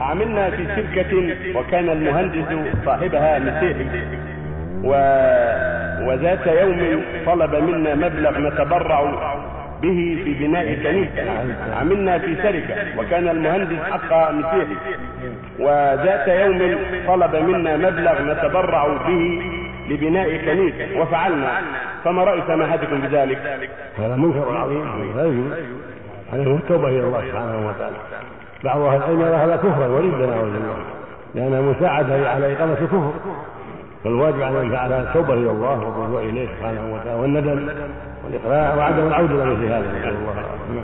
عملنا في شركة وكان المهندس صاحبها مسيحي. و... وذات يوم طلب منا مبلغ نتبرع به في بناء كنيسة. عملنا في شركة وكان المهندس حق مسيحي. وذات يوم طلب منا مبلغ نتبرع به لبناء كنيسة. وفعلنا. فما رأي سماحتكم بذلك؟ هذا منكر عظيم. لا يجوز عليه التوبة إلى الله سبحانه وتعالى. بعض أهل العلم يرى هذا كفرا وردا نعوذ بالله لأن مساعدة على إقامة الكفر فالواجب على من فعل التوبة إلى الله والرجوع إليه سبحانه وتعالى والندم والإقلاع وعدم العودة إلى مثل هذا نسأل الله.